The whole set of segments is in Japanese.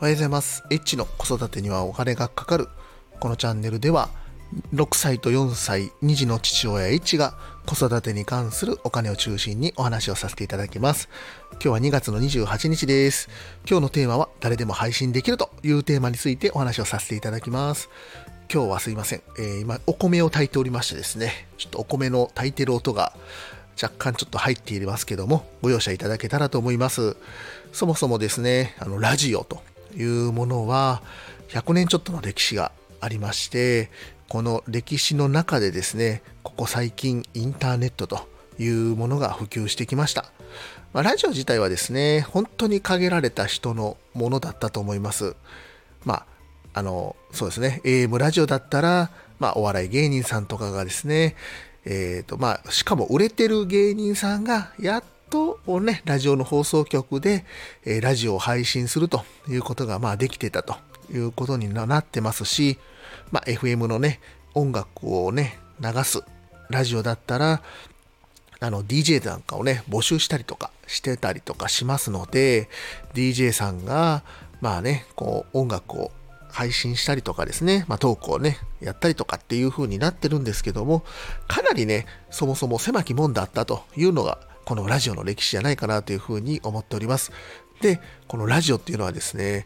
おはようございます。エッチの子育てにはお金がかかる。このチャンネルでは、6歳と4歳、2児の父親 H が子育てに関するお金を中心にお話をさせていただきます。今日は2月の28日です。今日のテーマは誰でも配信できるというテーマについてお話をさせていただきます。今日はすいません。えー、今、お米を炊いておりましてですね、ちょっとお米の炊いてる音が若干ちょっと入っていますけども、ご容赦いただけたらと思います。そもそもですね、あの、ラジオというものは100年ちょっとの歴史がありましてこの歴史の中でですねここ最近インターネットというものが普及してきました、まあ、ラジオ自体はですね本当に限られた人のものだったと思います。まああのそうですね AM ラジオだったら、まあ、お笑い芸人さんとかがですねえーとまあ、しかも売れてる芸人さんがやっとね、ラジオの放送局で、えー、ラジオを配信するということが、まあ、できてたと。いうことになってますし、まあ、FM のね、音楽をね、流すラジオだったら、あの、DJ なんかをね、募集したりとかしてたりとかしますので、DJ さんが、まあね、こう、音楽を配信したりとかですね、まあ、トークをね、やったりとかっていう風になってるんですけども、かなりね、そもそも狭き門だったというのがこのラジオの歴史じゃないかなというふうに思っております。で、このラジオっていうのはですね、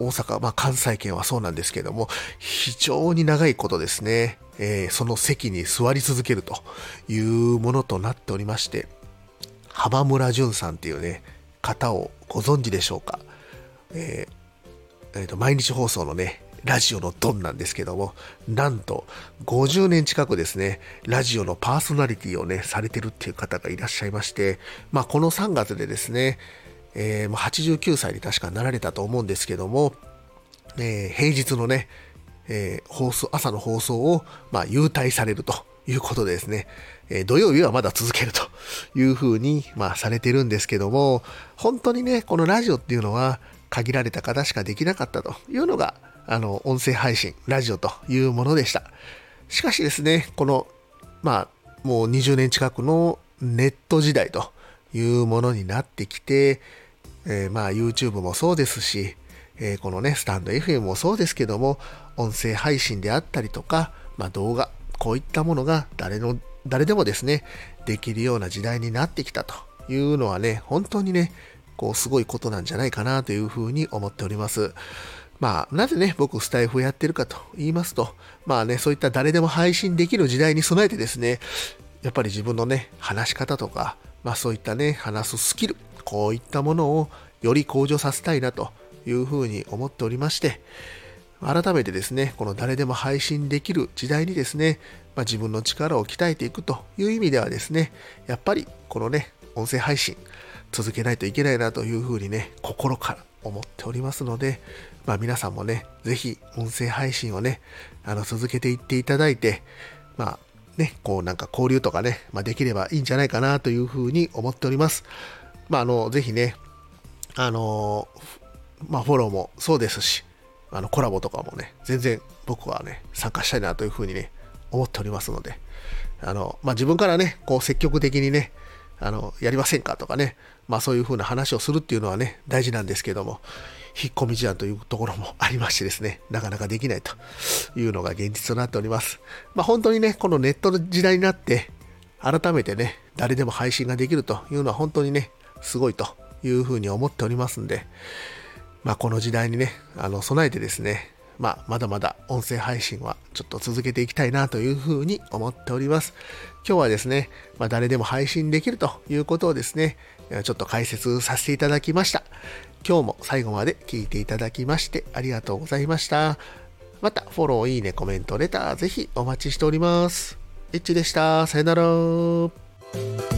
大阪、まあ、関西圏はそうなんですけども、非常に長いことですね、えー、その席に座り続けるというものとなっておりまして、浜村淳さんっていうね、方をご存知でしょうか。えーえーと毎日放送のね、ラジオのドンなんですけども、なんと50年近くですね、ラジオのパーソナリティをね、されてるっていう方がいらっしゃいまして、まあこの3月でですね、えー、89歳に確かなられたと思うんですけども、えー、平日のね、えー、放送、朝の放送を、まあ、優待されるということでですね、えー、土曜日はまだ続けるというふうに、まあ、されてるんですけども、本当にね、このラジオっていうのは限られた方しかできなかったというのが、あの、音声配信、ラジオというものでした。しかしですね、この、まあ、もう20年近くのネット時代というものになってきて、えー、まあ YouTube もそうですし、えー、このね、スタンド FM もそうですけども、音声配信であったりとか、まあ動画、こういったものが誰の、誰でもですね、できるような時代になってきたというのはね、本当にね、こうすごいことなんじゃないかなというふうに思っております。まあ、なぜね、僕、スタイフをやってるかと言いますと、まあね、そういった誰でも配信できる時代に備えてですね、やっぱり自分のね、話し方とか、まあそういったね、話すスキル、こういったものをより向上させたいなというふうに思っておりまして、改めてですね、この誰でも配信できる時代にですね、まあ、自分の力を鍛えていくという意味ではですね、やっぱりこのね、音声配信続けないといけないなというふうにね、心から思っておりますので、まあ、皆さんもね、ぜひ音声配信をね、あの続けていっていただいて、まあね、こうなんか交流とかね、まあ、できればいいんじゃないかなというふうに思っております。まあ、あの、ぜひね、あの、まあ、フォローもそうですし、あの、コラボとかもね、全然僕はね、参加したいなというふうにね、思っておりますので、あの、まあ、自分からね、こう積極的にね、あの、やりませんかとかね、まあそういうふうな話をするっていうのはね、大事なんですけども、引っ込み思案というところもありましてですね、なかなかできないというのが現実となっております。まあ本当にね、このネットの時代になって、改めてね、誰でも配信ができるというのは本当にね、すごいというふうに思っておりますんで、まあこの時代にね、あの、備えてですね、まあ、まだまだ音声配信はちょっと続けていきたいなというふうに思っております。今日はですね、まあ、誰でも配信できるということをですね、ちょっと解説させていただきました。今日も最後まで聞いていただきましてありがとうございました。また、フォロー、いいね、コメント、レター、ぜひお待ちしております。エッチでした。さよなら。